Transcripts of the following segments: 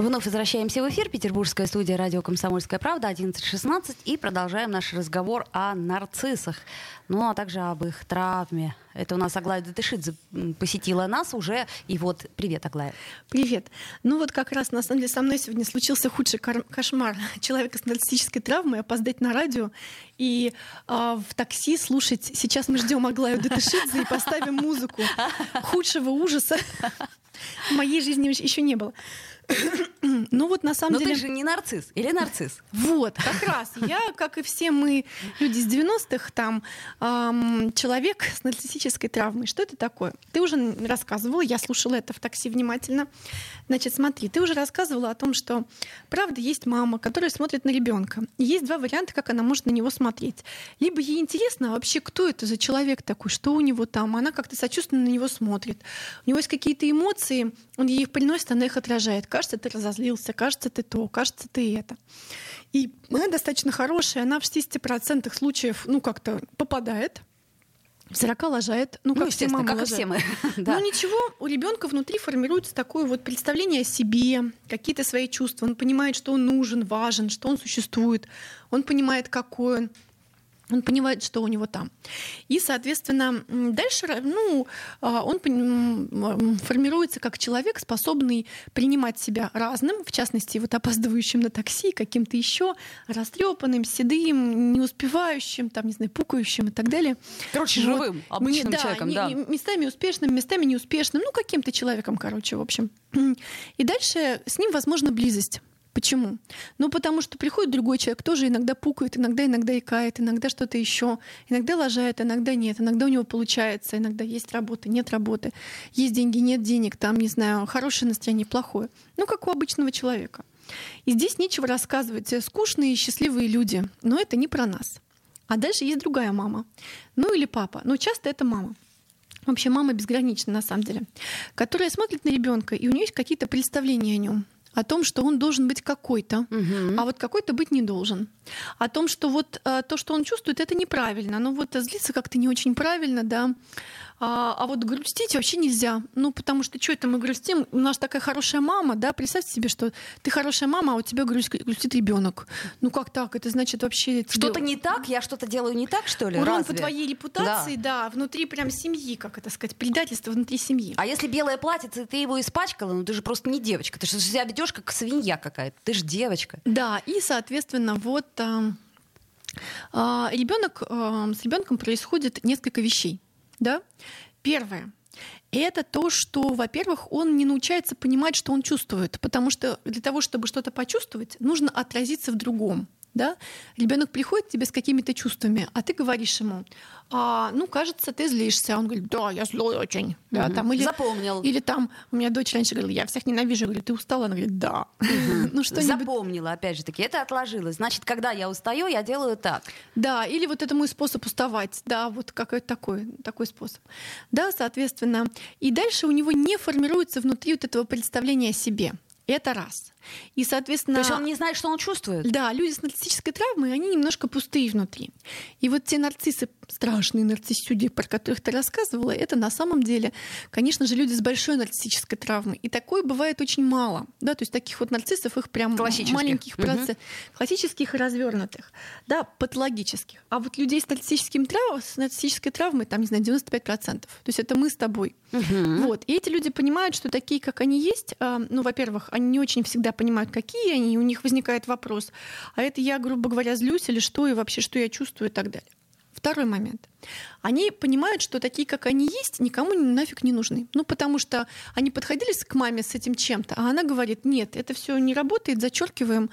Вновь возвращаемся в эфир. Петербургская студия радио «Комсомольская правда» 11.16 и продолжаем наш разговор о нарциссах, ну а также об их травме. Это у нас Аглая Датышидзе посетила нас уже. И вот, привет, Аглая. Привет. Ну вот как раз, на самом деле, со мной сегодня случился худший кошмар человека с нарциссической травмой, опоздать на радио и э, в такси слушать. Сейчас мы ждем Аглаю Датышидзе и поставим музыку худшего ужаса. В моей жизни еще не было. Ну вот на самом Но деле... ты же не нарцисс или нарцисс? Вот, как раз. Я, как и все мы, люди из 90-х, там, эм, человек с нарциссической травмой. Что это такое? Ты уже рассказывала, я слушала это в такси внимательно. Значит, смотри, ты уже рассказывала о том, что правда есть мама, которая смотрит на ребенка. есть два варианта, как она может на него смотреть. Либо ей интересно а вообще, кто это за человек такой, что у него там. Она как-то сочувственно на него смотрит. У него есть какие-то эмоции, он ей их приносит, она их отражает кажется, ты разозлился, кажется, ты то, кажется, ты это. И она достаточно хорошая, она в 60% случаев, ну, как-то попадает, в 40 лажает, ну, как ну, все мамы как лажают. все мы. да. Ну ничего, у ребенка внутри формируется такое вот представление о себе, какие-то свои чувства. Он понимает, что он нужен, важен, что он существует. Он понимает, какой он он понимает, что у него там. И, соответственно, дальше ну, а, он формируется как человек, способный принимать себя разным, в частности, вот опаздывающим на такси, каким-то еще растрепанным, седым, не успевающим, там, не знаю, пукающим и так далее. Короче, вот. живым, обычным да, человеком, да. Местами успешным, местами неуспешным, ну, каким-то человеком, короче, в общем. И дальше с ним возможна близость. Почему? Ну, потому что приходит другой человек, тоже иногда пукает, иногда, иногда икает, иногда что-то еще, иногда лажает, иногда нет, иногда у него получается, иногда есть работа, нет работы, есть деньги, нет денег, там, не знаю, хорошее настроение, плохое. Ну, как у обычного человека. И здесь нечего рассказывать. Скучные и счастливые люди, но это не про нас. А дальше есть другая мама. Ну или папа. Но часто это мама. Вообще мама безгранична на самом деле, которая смотрит на ребенка, и у нее есть какие-то представления о нем о том, что он должен быть какой-то, угу. а вот какой-то быть не должен. О том, что вот э, то, что он чувствует, это неправильно. Ну вот злиться как-то не очень правильно, да. А, а вот грустить вообще нельзя. Ну, потому что что это мы грустим? У нас такая хорошая мама, да, представьте себе, что ты хорошая мама, а у тебя грустит, грустит ребенок. Ну как так? Это значит вообще... Что-то не так? Я что-то делаю не так, что ли? Урон Разве? по твоей репутации, да. да, внутри прям семьи, как это сказать, предательство внутри семьи. А если белое платьице, ты его испачкала, ну ты же просто не девочка, ты же себя ведешь как свинья какая-то, ты же девочка. Да, и, соответственно, вот... Э, э, ребенок, э, с ребенком происходит несколько вещей да? Первое. Это то, что, во-первых, он не научается понимать, что он чувствует, потому что для того, чтобы что-то почувствовать, нужно отразиться в другом. Да? Ребенок приходит к тебе с какими-то чувствами, а ты говоришь ему, а, ну, кажется, ты злишься. Он говорит, да, я злой очень. Да, угу. там, или, Запомнил. Или там, у меня дочь раньше говорила, я всех ненавижу. Я говорю, ты устала? Она говорит, да. Угу. ну, что Запомнила, опять же таки, это отложилось. Значит, когда я устаю, я делаю так. Да, или вот это мой способ уставать. Да, вот какой-то такой, такой способ. Да, соответственно. И дальше у него не формируется внутри вот этого представления о себе. Это раз. И, соответственно... То есть он не знает, что он чувствует? Да, люди с нарциссической травмой, они немножко пустые внутри. И вот те нарциссы, страшные нарциссюди, про которых ты рассказывала, это на самом деле, конечно же, люди с большой нарциссической травмой. И такое бывает очень мало. Да, то есть таких вот нарциссов, их прям маленьких угу. процентов. Классических и развернутых. Да, патологических. А вот людей с, нарциссическим трав... с нарциссической травмой, там, не знаю, 95%. То есть это мы с тобой. Угу. Вот. И эти люди понимают, что такие, как они есть, а, ну, во-первых, они не очень всегда всегда понимают, какие они, и у них возникает вопрос, а это я, грубо говоря, злюсь или что, и вообще, что я чувствую и так далее. Второй момент. Они понимают, что такие, как они есть, никому нафиг не нужны. Ну, потому что они подходили к маме с этим чем-то, а она говорит, нет, это все не работает, зачеркиваем,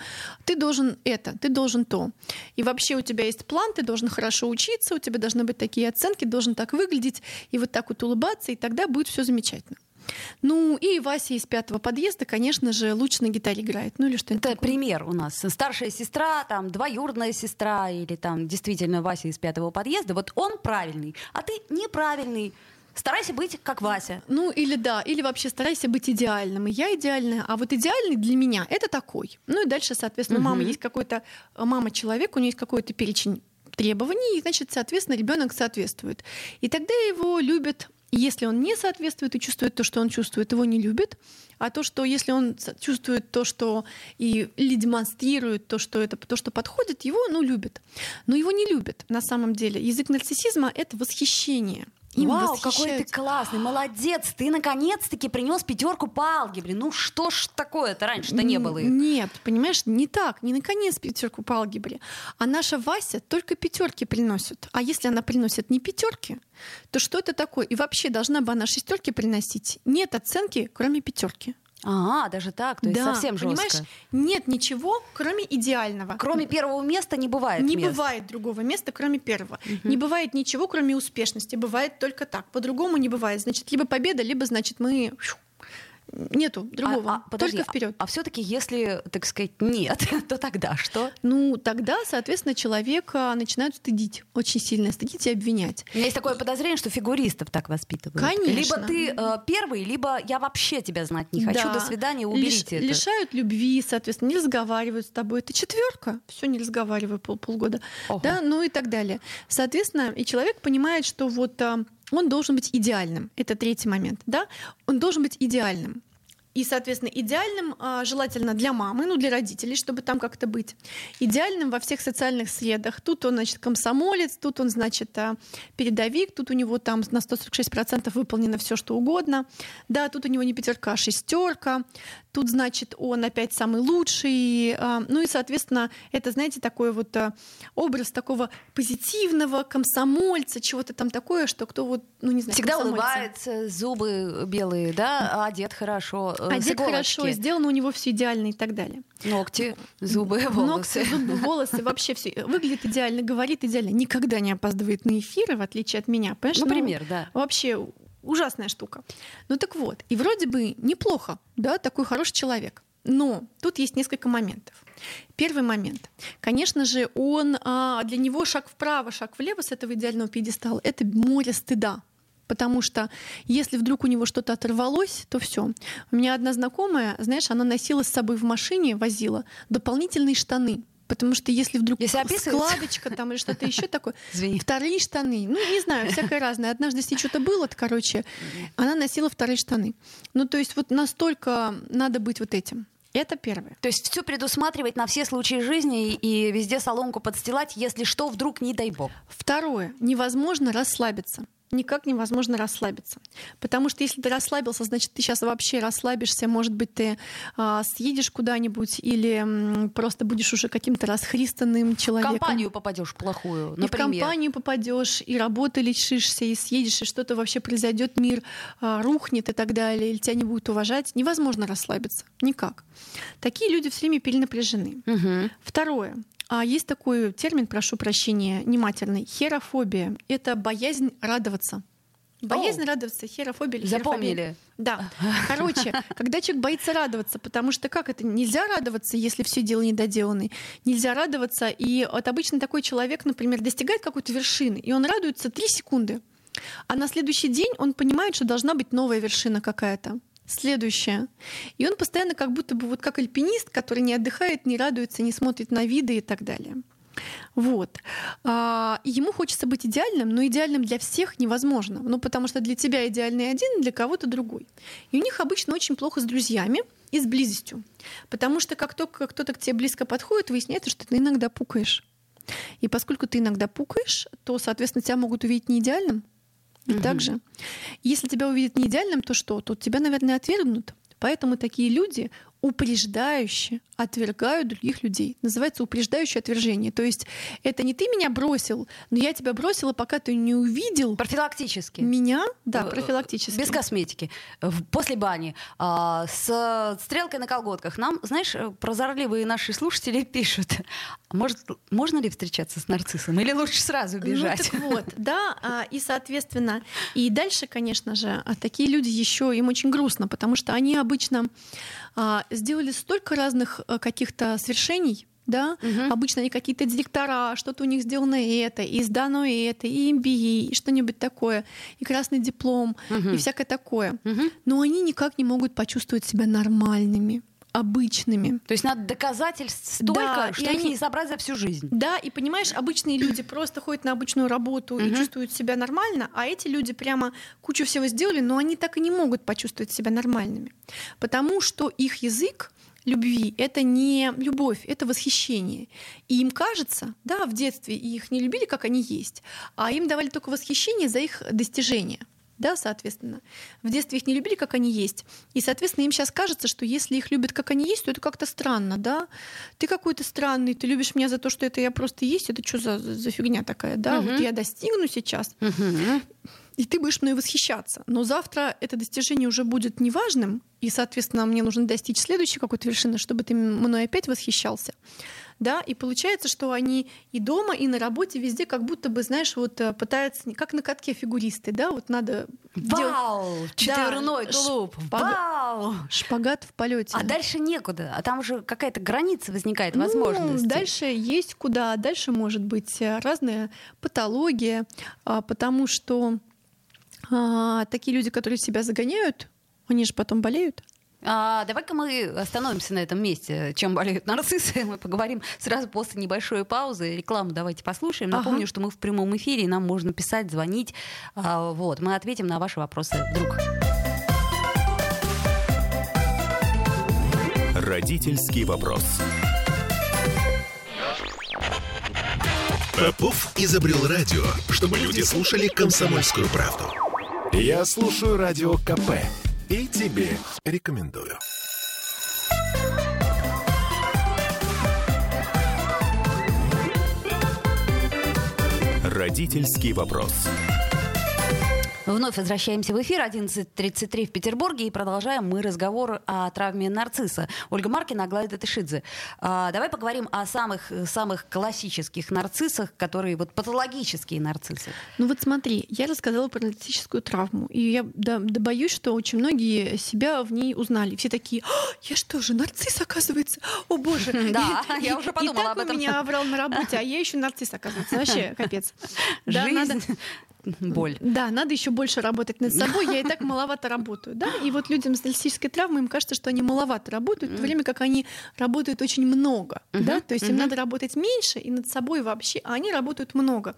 ты должен это, ты должен то. И вообще у тебя есть план, ты должен хорошо учиться, у тебя должны быть такие оценки, должен так выглядеть, и вот так вот улыбаться, и тогда будет все замечательно. Ну и Вася из пятого подъезда, конечно же, лучше на гитаре играет. Ну или что-нибудь Это такое. пример у нас. Старшая сестра, там, двоюродная сестра или там действительно Вася из пятого подъезда. Вот он правильный, а ты неправильный Старайся быть как Вася. Ну или да, или вообще старайся быть идеальным. И я идеальная, а вот идеальный для меня это такой. Ну и дальше, соответственно, у мамы есть какой-то, мама человек, у нее есть какой-то перечень требований, и, значит, соответственно, ребенок соответствует. И тогда его любят если он не соответствует и чувствует то, что он чувствует, его не любят. А то, что если он чувствует то, что и, или демонстрирует то, что это то, что подходит, его ну, любят. Но его не любят на самом деле. Язык нарциссизма — это восхищение — им Вау, какой ты классный, молодец, ты наконец-таки принес пятерку по алгебре. Ну что ж такое-то раньше-то не было? Нет, понимаешь, не так, не наконец пятерку по алгебре. А наша Вася только пятерки приносит. А если она приносит не пятерки, то что это такое? И вообще должна бы она шестерки приносить. Нет оценки, кроме пятерки. А, даже так, то есть да, совсем жестко. Понимаешь, нет ничего, кроме идеального. Кроме первого места не бывает. Не мест. бывает другого места, кроме первого. Угу. Не бывает ничего, кроме успешности. Бывает только так. По-другому не бывает. Значит, либо победа, либо значит мы Нету другого. А, а, подожди, Только вперед. А, а все-таки, если, так сказать, нет, то тогда что? Ну, тогда, соответственно, человека начинают стыдить, очень сильно стыдить и обвинять. У меня есть такое подозрение, что фигуристов так воспитывают. Конечно. Либо ты э, первый, либо я вообще тебя знать не хочу. Да. До свидания, уберите Лиш, это. Лишают любви, соответственно, не разговаривают с тобой. Ты четверка, все не разговариваю пол, полгода. Ого. Да, ну и так далее. Соответственно, и человек понимает, что вот а, он должен быть идеальным. Это третий момент, да? Он должен быть идеальным. И, соответственно, идеальным а, желательно для мамы, ну, для родителей, чтобы там как-то быть. Идеальным во всех социальных средах. Тут он, значит, комсомолец, тут он, значит, а, передовик, тут у него там на 146% выполнено все, что угодно. Да, тут у него не пятерка, а шестерка. Тут, значит, он опять самый лучший. А, ну и, соответственно, это, знаете, такой вот образ такого позитивного комсомольца, чего-то там такое, что кто вот, ну, не знаю, Всегда улыбается, зубы белые, да, одет хорошо Одет хорошо, сделано у него все идеально и так далее. Ногти, зубы, волосы. Ногти, зубы, волосы, вообще все. Выглядит идеально, говорит идеально, никогда не опаздывает на эфиры, в отличие от меня. Понимаешь? Например, ну, да. Вообще ужасная штука. Ну так вот, и вроде бы неплохо, да, такой хороший человек. Но тут есть несколько моментов. Первый момент. Конечно же, он а, для него шаг вправо, шаг влево с этого идеального пьедестала — это море стыда. Потому что если вдруг у него что-то оторвалось, то все. У меня одна знакомая, знаешь, она носила с собой в машине, возила дополнительные штаны. Потому что если вдруг если складочка там или что-то еще такое, Извини. вторые штаны, ну не знаю, всякое разное. Однажды с ней что-то было, короче, она носила вторые штаны. Ну то есть вот настолько надо быть вот этим. Это первое. То есть все предусматривать на все случаи жизни и везде соломку подстилать, если что, вдруг не дай бог. Второе. Невозможно расслабиться никак невозможно расслабиться. Потому что если ты расслабился, значит, ты сейчас вообще расслабишься, может быть, ты а, съедешь куда-нибудь или просто будешь уже каким-то расхристанным человеком. В компанию попадешь плохую, например. И в компанию попадешь, и работы лишишься, и съедешь, и что-то вообще произойдет, мир а, рухнет и так далее, или тебя не будут уважать. Невозможно расслабиться. Никак. Такие люди все время перенапряжены. Угу. Второе. А есть такой термин, прошу прощения, нематерный, херофобия. Это боязнь радоваться. Боязнь О, радоваться, херофобия или Запомнили. Да. Короче, когда человек боится радоваться, потому что как это? Нельзя радоваться, если все дело недоделаны. Нельзя радоваться. И вот обычно такой человек, например, достигает какой-то вершины, и он радуется 3 секунды. А на следующий день он понимает, что должна быть новая вершина какая-то следующее. И он постоянно как будто бы вот как альпинист, который не отдыхает, не радуется, не смотрит на виды и так далее. Вот. А, ему хочется быть идеальным, но идеальным для всех невозможно. Ну, потому что для тебя идеальный один, для кого-то другой. И у них обычно очень плохо с друзьями и с близостью. Потому что как только кто-то к тебе близко подходит, выясняется, что ты иногда пукаешь. И поскольку ты иногда пукаешь, то, соответственно, тебя могут увидеть не идеальным, угу. также, если тебя увидят не идеальным, то что? То тебя, наверное, отвергнут. Поэтому такие люди упреждающе отвергают других людей. Называется упреждающее отвержение. То есть это не ты меня бросил, но я тебя бросила, пока ты не увидел. Профилактически. Меня? Да, э, профилактически. Без косметики. После бани. А, с стрелкой на колготках. Нам, знаешь, прозорливые наши слушатели пишут. Может, можно ли встречаться с нарциссом? Или лучше сразу бежать? Ну, вот, да. А, и, соответственно, и дальше, конечно же, а такие люди еще им очень грустно, потому что они обычно сделали столько разных э, каких-то свершений, да, Мгм. обычно они какие-то директора, что-то у них сделано это, и сдано это, и MBA, и что-нибудь такое, и красный диплом, Мгм. и всякое такое. Мгм. Но они никак не могут почувствовать себя нормальными, обычными. То есть надо доказательств столько, Да, что и их они- не собрать за всю жизнь. Да, и понимаешь, обычные люди просто ходят на обычную работу и чувствуют себя нормально, а эти люди прямо кучу всего сделали, но они так и не могут почувствовать себя нормальными. Потому что их язык любви — это не любовь, это восхищение. И им кажется, да, в детстве их не любили, как они есть, а им давали только восхищение за их достижения. Да, соответственно. В детстве их не любили, как они есть. И, соответственно, им сейчас кажется, что если их любят, как они есть, то это как-то странно, да? Ты какой-то странный, ты любишь меня за то, что это я просто есть, это что за, за фигня такая, да? Мгм. Вот я достигну сейчас, Мгм. и ты будешь мной восхищаться. Но завтра это достижение уже будет неважным, и, соответственно, мне нужно достичь следующей какой-то вершины, чтобы ты мной опять восхищался. Да, и получается, что они и дома, и на работе везде как будто бы, знаешь, вот э, пытаются, как на катке фигуристы, да, вот надо делать Вау! Четверной Да, тулуп! шпага- Вау! шпагат в полете. А дальше некуда, а там же какая-то граница возникает, Ну, возможность. дальше есть куда, дальше может быть э, разная патология, а, потому что а, такие люди, которые себя загоняют, они же потом болеют. А, давай-ка мы остановимся на этом месте, чем болеют нарциссы. Мы поговорим сразу после небольшой паузы. Рекламу давайте послушаем. Ага. Напомню, что мы в прямом эфире, и нам можно писать, звонить. А, вот, мы ответим на ваши вопросы вдруг. Родительский вопрос. Попов изобрел радио, чтобы люди слушали комсомольскую правду. Я слушаю радио КП и тебе рекомендую. Родительский вопрос. Вновь возвращаемся в эфир 11.33 в Петербурге и продолжаем мы разговор о травме нарцисса. Ольга Маркина, Аглая Датышидзе. А, давай поговорим о самых, самых классических нарциссах, которые вот патологические нарциссы. Ну вот смотри, я рассказала про нарциссическую травму, и я да, да боюсь, что очень многие себя в ней узнали. Все такие, «А, я что же, нарцисс, оказывается? О боже! Да, я уже подумала об этом. меня оврал на работе, а я еще нарцисс, оказывается. Вообще, капец. Жизнь, боль. Да, надо еще больше работать над собой. Я и так маловато работаю. Да? И вот людям с нарциссической травмой им кажется, что они маловато работают, в то время как они работают очень много. Да? То есть им надо работать меньше и над собой вообще, а они работают много.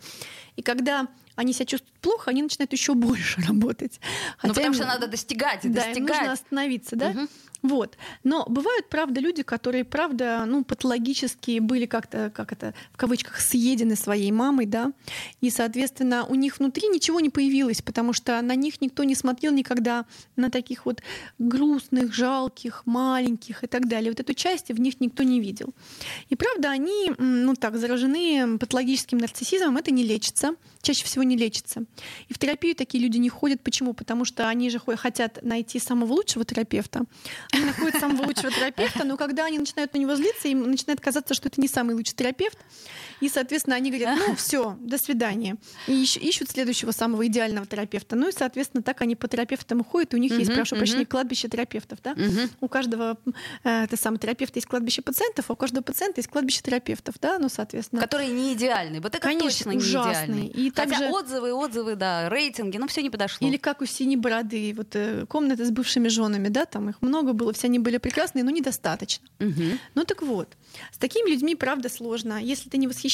И когда они себя чувствуют плохо, они начинают еще больше работать. Ну, потому им- что надо достигать да, им нужно достигать. остановиться, да? Мгм. Вот. Но бывают, правда, люди, которые, правда, ну, патологически были как-то, как это, в кавычках, съедены своей мамой, да, и, соответственно, у них внутри ничего не появилось, потому что на них никто не смотрел никогда, на таких вот грустных, жалких, маленьких и так далее. Вот эту часть в них никто не видел. И, правда, они, ну, так, заражены патологическим нарциссизмом, это не лечится, чаще всего не лечится. И в терапию такие люди не ходят. Почему? Потому что они же хо- хотят найти самого лучшего терапевта. Они находят самого лучшего терапевта, но когда они начинают на него злиться, им начинает казаться, что это не самый лучший терапевт. И, соответственно, они говорят, ну все, до свидания. И ищ- ищут следующего самого идеального терапевта. Ну и, соответственно, так они по терапевтам уходят. И у них есть, прошу прощения, кладбище терапевтов. Да? У каждого э, это самый терапевта есть кладбище пациентов, а у каждого пациента есть кладбище терапевтов. Да? Ну, соответственно. Которые не идеальные. Вот это Конечно, точно не ужасные. идеальные. И Хотя также- отзывы, отзывы, да, рейтинги, ну все не подошло. Или как у синей бороды, вот э, комнаты с бывшими женами, да, там их много было, все они были прекрасные, но недостаточно. Мгм. Ну так вот, с такими людьми, правда, сложно. Если ты не восхищаешься,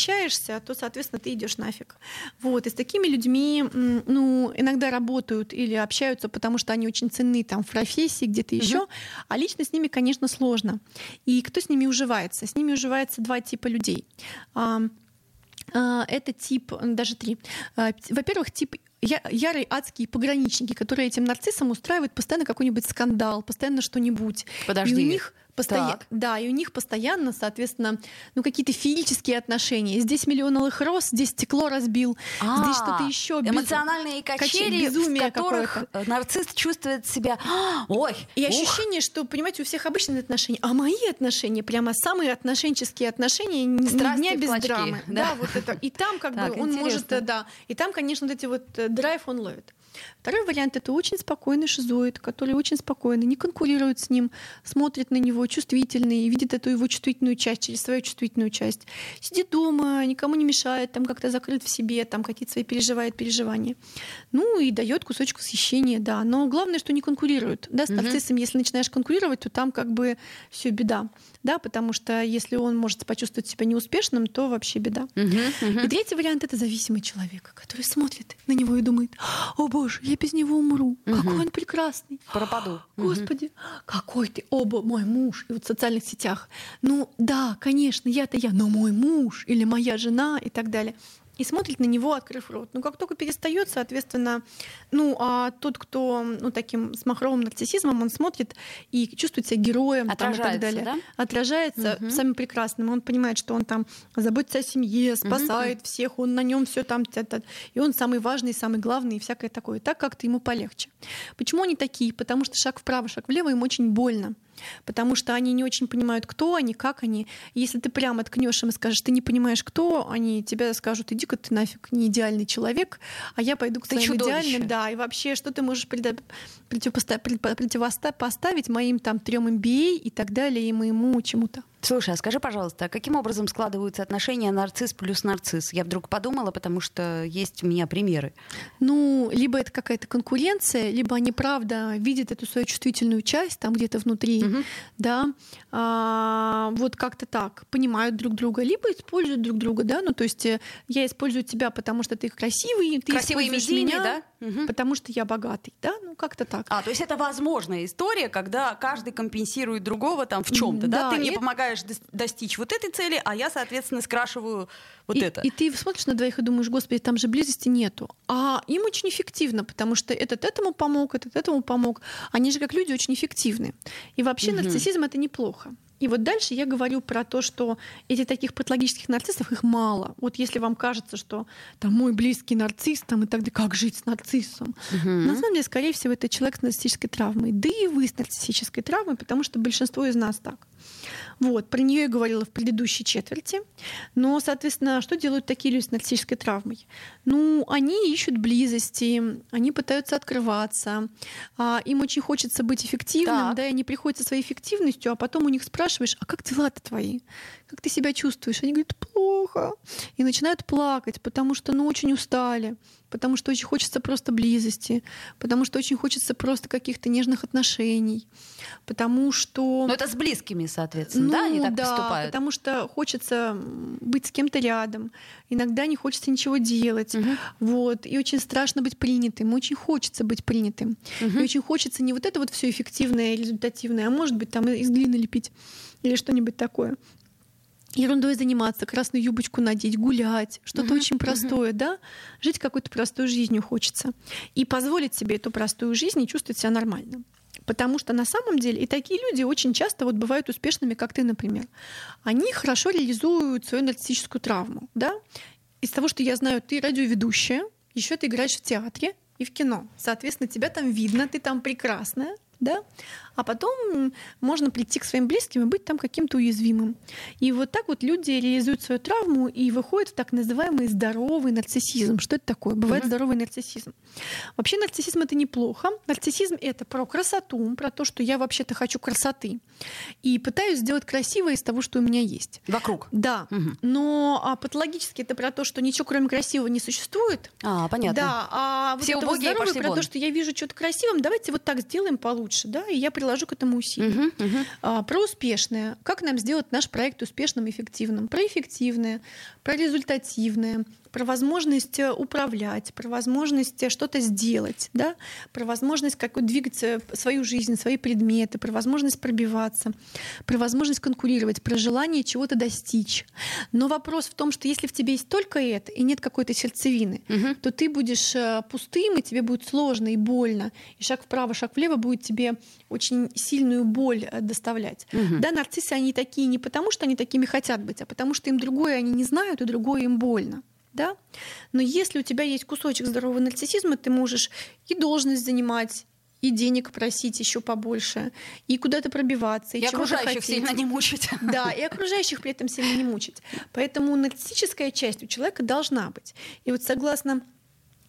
то, соответственно, ты идешь нафиг. Вот, и с такими людьми, ну, иногда работают или общаются, потому что они очень ценны там в профессии, где-то еще, а лично с ними, конечно, сложно. И кто с ними уживается? С ними уживается два типа людей. А, Это тип, даже три. А, Во-первых, тип я- ярые адские пограничники, которые этим нарциссам устраивают постоянно какой-нибудь скандал, постоянно что-нибудь. Подожди. И у них постоянно, Так. да, и у них постоянно, соответственно, ну какие-то феерические отношения. Здесь миллион алых роз, здесь стекло разбил, здесь что-то еще. Эмоциональные качели, в которых какое-то. нарцисс чувствует себя «А, ой, И ух». ощущение, что, понимаете, у всех обычные отношения, а мои отношения, прямо самые отношенческие отношения, ни, ни Страсти дня без клочки, драмы. да? Да, вот это. И там как Так, бы он может, интересно. э, да, и там, конечно, вот эти вот э, драйв он ловит. Второй вариант — это очень спокойный шизоид, который очень спокойно, не конкурирует с ним, смотрит на него, чувствительный, видит эту его чувствительную часть через свою чувствительную часть. Сидит дома, никому не мешает, там как-то закрыт в себе, там какие-то свои переживает переживания. Ну и дает кусочек восхищения, да. Но главное, что не конкурирует. Да, с нарциссом, если начинаешь конкурировать, то там как бы все беда. Да, потому что если он может почувствовать себя неуспешным, то вообще беда. И третий вариант это зависимый человек, который смотрит на него и думает: О боже, я без него умру. Какой он прекрасный. Пропаду. Господи, какой ты, оба, мой муж. И вот в социальных сетях. Ну да, конечно, я-то я, но мой муж или моя жена и так далее и смотрит на него, открыв рот. Но как только перестает, соответственно, ну, а тот, кто ну, таким с махровым нарциссизмом, он смотрит и чувствует себя героем там, и так далее. Да? Отражается угу. самым прекрасным. Он понимает, что он там заботится о семье, спасает угу. всех, он на нем все там, и он самый важный, самый главный и всякое такое. Так как-то ему полегче. Почему они такие? Потому что шаг вправо, шаг влево им очень больно потому что они не очень понимают, кто они, как они. Если ты прямо ткнешь им и скажешь, ты не понимаешь, кто, они тебе скажут, иди-ка ты нафиг не идеальный человек, а я пойду к ты своим чудовище. идеальным, да, и вообще, что ты можешь противопоставить моим там трем MBA и так далее, и моему чему-то. Слушай, а скажи, пожалуйста, а каким образом складываются отношения нарцисс плюс нарцисс? Я вдруг подумала, потому что есть у меня примеры. Ну, либо это какая-то конкуренция, либо они правда видят эту свою чувствительную часть там где-то внутри, угу. да, а, вот как-то так понимают друг друга, либо используют друг друга, да, ну то есть э, я использую тебя, потому что ты красивый, ты красивый используешь меня, да? угу. потому что я богатый, да, ну как-то так. А, то есть это возможная история, когда каждый компенсирует другого там в чем-то, да, да? ты мне это... помогаешь помогаешь достичь вот этой цели, а я, соответственно, скрашиваю вот и, это. И ты смотришь на двоих и думаешь, господи, там же близости нету. А им очень эффективно, потому что этот этому помог, этот этому помог. Они же как люди очень эффективны. И вообще угу. нарциссизм это неплохо. И вот дальше я говорю про то, что эти таких патологических нарциссов, их мало. Вот если вам кажется, что там мой близкий нарцисс, там и так далее, как жить с нарциссом? Угу. На самом деле, скорее всего, это человек с нарциссической травмой. Да и вы с нарциссической травмой, потому что большинство из нас так. Вот, про нее я говорила в предыдущей четверти. Но, соответственно, что делают такие люди с нарциссической травмой? Ну, они ищут близости, они пытаются открываться, а, им очень хочется быть эффективным, так. да, и они приходят со своей эффективностью, а потом у них спрашиваешь, а как дела-то твои? Как ты себя чувствуешь? Они говорят, плохо. И начинают плакать, потому что, ну, очень устали потому что очень хочется просто близости, потому что очень хочется просто каких-то нежных отношений, потому что... Ну это с близкими, соответственно, ну, да, они так да, поступают? потому что хочется быть с кем-то рядом, иногда не хочется ничего делать, угу. вот, и очень страшно быть принятым, очень хочется быть принятым, угу. и очень хочется не вот это вот все эффективное, результативное, а может быть там из глины лепить или что-нибудь такое ерундой заниматься, красную юбочку надеть, гулять, что-то uh-huh, очень простое, uh-huh. да, жить какой-то простой жизнью хочется. И позволить себе эту простую жизнь и чувствовать себя нормально. Потому что на самом деле и такие люди очень часто вот бывают успешными, как ты, например. Они хорошо реализуют свою нарциссическую травму. Да? Из того, что я знаю, ты радиоведущая, еще ты играешь в театре и в кино. Соответственно, тебя там видно, ты там прекрасная, да? а потом можно прийти к своим близким и быть там каким-то уязвимым. И вот так вот люди реализуют свою травму и выходят в так называемый здоровый нарциссизм. Что это такое? Бывает mm-hmm. здоровый нарциссизм. Вообще нарциссизм это неплохо. Нарциссизм это про красоту, про то, что я вообще-то хочу красоты. И пытаюсь сделать красивое из того, что у меня есть. Вокруг. Да. Угу. Но а, патологически это про то, что ничего кроме красивого не существует. А, понятно. Да. А Все вот убогие вот пошли про вон. то, что я вижу что-то красивым, давайте вот так сделаем получше, да, и я приложу к этому усилия. Угу, угу. А, про успешное. Как нам сделать наш проект успешным и эффективным? Про эффективное, про результативное, про возможность э, управлять, про возможность э, что-то сделать, да? про возможность как двигать э, свою жизнь, свои предметы, про возможность пробиваться, про возможность конкурировать, про желание чего-то достичь. Но вопрос в том, что если в тебе есть только это и нет какой-то сердцевины, угу. то ты будешь пустым, и тебе будет сложно и больно. И шаг вправо, шаг влево будет тебе очень сильную боль доставлять. Угу. Да, нарциссы, они такие не потому, что они такими хотят быть, а потому что им другое они не знают, и другое им больно да? Но если у тебя есть кусочек здорового нарциссизма, ты можешь и должность занимать, и денег просить еще побольше, и куда-то пробиваться, и, и окружающих хотеть. сильно не мучить. Да, и окружающих при этом сильно не мучить. Поэтому нарциссическая часть у человека должна быть. И вот согласно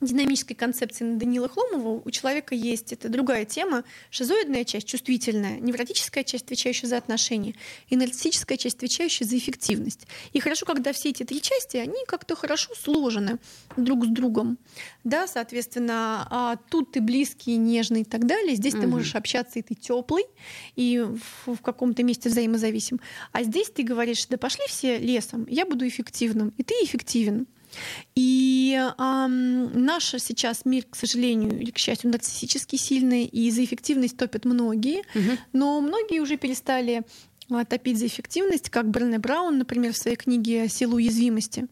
динамической концепции Данила Хломова у человека есть это другая тема, шизоидная часть, чувствительная, невротическая часть, отвечающая за отношения, и нарциссическая часть, отвечающая за эффективность. И хорошо, когда все эти три части, они как-то хорошо сложены друг с другом. Да, соответственно, а тут ты близкий, нежный и так далее, здесь угу. ты можешь общаться, и ты теплый, и в, в каком-то месте взаимозависим. А здесь ты говоришь, да пошли все лесом, я буду эффективным, и ты эффективен. И э, наш сейчас мир, к сожалению или к счастью, нарциссически сильный, и за эффективность топят многие, угу. но многие уже перестали а, топить за эффективность, как Брене Браун, например, в своей книге «Сила уязвимости».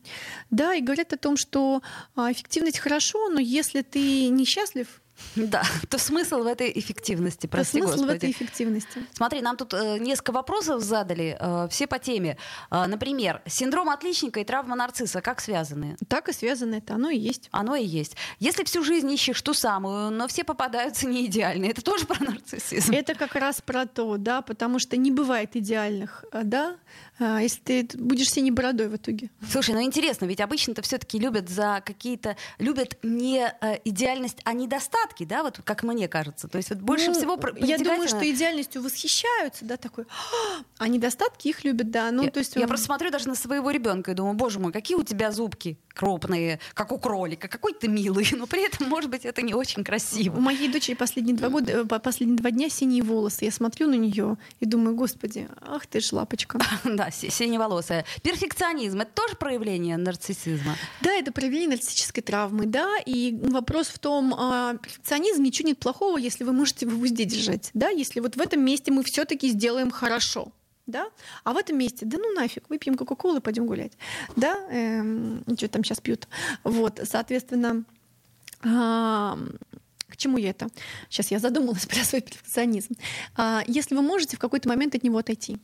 Да, и говорят о том, что а, эффективность хорошо, но если ты несчастлив, Да, то смысл в этой эффективности, прости то смысл Господи. в этой эффективности. Смотри, нам тут э, несколько вопросов задали, э, все по теме. Э, например, синдром отличника и травма нарцисса, как связаны? Так и связано, это оно и есть. Оно и есть. Если всю жизнь ищешь ту самую, но все попадаются не идеальные, это тоже про нарциссизм? Это как раз про то, да, потому что не бывает идеальных, э, да, если ты будешь синей бородой в итоге. Слушай, ну интересно, ведь обычно-то все-таки любят за какие-то, любят не э, идеальность, а недостатки, да, вот как мне кажется. То есть вот больше ну, всего Я думаю, что идеальностью восхищаются, да, такой, а недостатки их любят, да. Ну, я, то есть я просто смотрю даже на своего ребенка и думаю, боже мой, какие у тебя зубки крупные, как у кролика, какой ты милый, но при этом, может быть, это не очень красиво. У моей дочери последние два года, э, последние два дня синие волосы. Я смотрю на нее и думаю, господи, ах ты ж лапочка. Да, да, синеволосая. Перфекционизм — это тоже проявление нарциссизма? Да, это проявление нарциссической травмы, да, и вопрос в том, а, перфекционизм ничего нет плохого, если вы можете его в узде держать, да, если вот в этом месте мы все таки сделаем хорошо, да, а в этом месте, да ну нафиг, выпьем Кока-Колу и пойдем гулять, да, эм, что там сейчас пьют, вот, соответственно, а, к чему я это? Сейчас я задумалась про свой перфекционизм. А, если вы можете в какой-то момент от него отойти,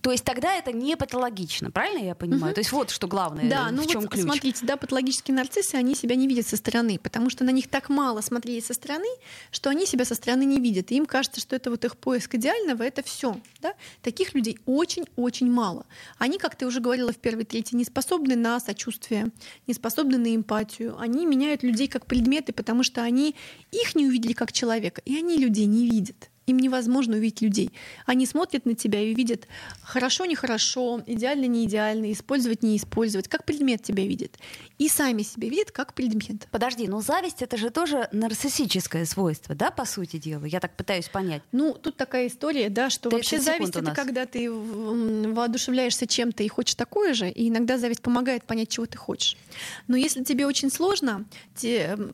то есть тогда это не патологично, правильно я понимаю? Угу. То есть вот что главное, да, в ну чем вот ключ. Смотрите, да, патологические нарциссы, они себя не видят со стороны, потому что на них так мало смотрели со стороны, что они себя со стороны не видят. И им кажется, что это вот их поиск идеального, это все. Да? Таких людей очень-очень мало. Они, как ты уже говорила в первой трети, не способны на сочувствие, не способны на эмпатию. Они меняют людей как предметы, потому что они их не увидели как человека, и они людей не видят. Им невозможно увидеть людей. Они смотрят на тебя и видят хорошо, нехорошо, идеально, не идеально, использовать, не использовать, как предмет тебя видят. И сами себя видят как предмет. Подожди, но зависть это же тоже нарциссическое свойство, да, по сути дела? Я так пытаюсь понять. Ну, тут такая история, да, что вообще зависть это когда ты воодушевляешься чем-то и хочешь такое же, и иногда зависть помогает понять, чего ты хочешь. Но если тебе очень сложно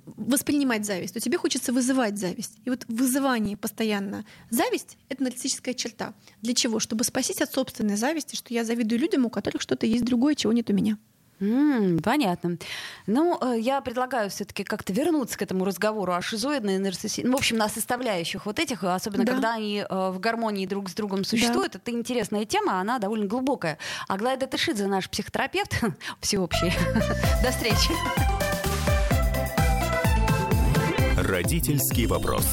воспринимать зависть, то тебе хочется вызывать зависть. И вот вызывание постоянно важно. Зависть — это нарциссическая черта. Для чего? Чтобы спастись от собственной зависти, что я завидую людям, у которых что-то есть другое, чего нет у меня. Mm, понятно. Ну, э, я предлагаю все-таки как-то вернуться к этому разговору о шизоидной нарциссии. Ну, в общем, на составляющих вот этих, особенно да. когда они э, в гармонии друг с другом существуют. Да. Это интересная тема, она довольно глубокая. Аглая Датышидзе, наш психотерапевт всеобщий. До встречи. Родительский вопрос.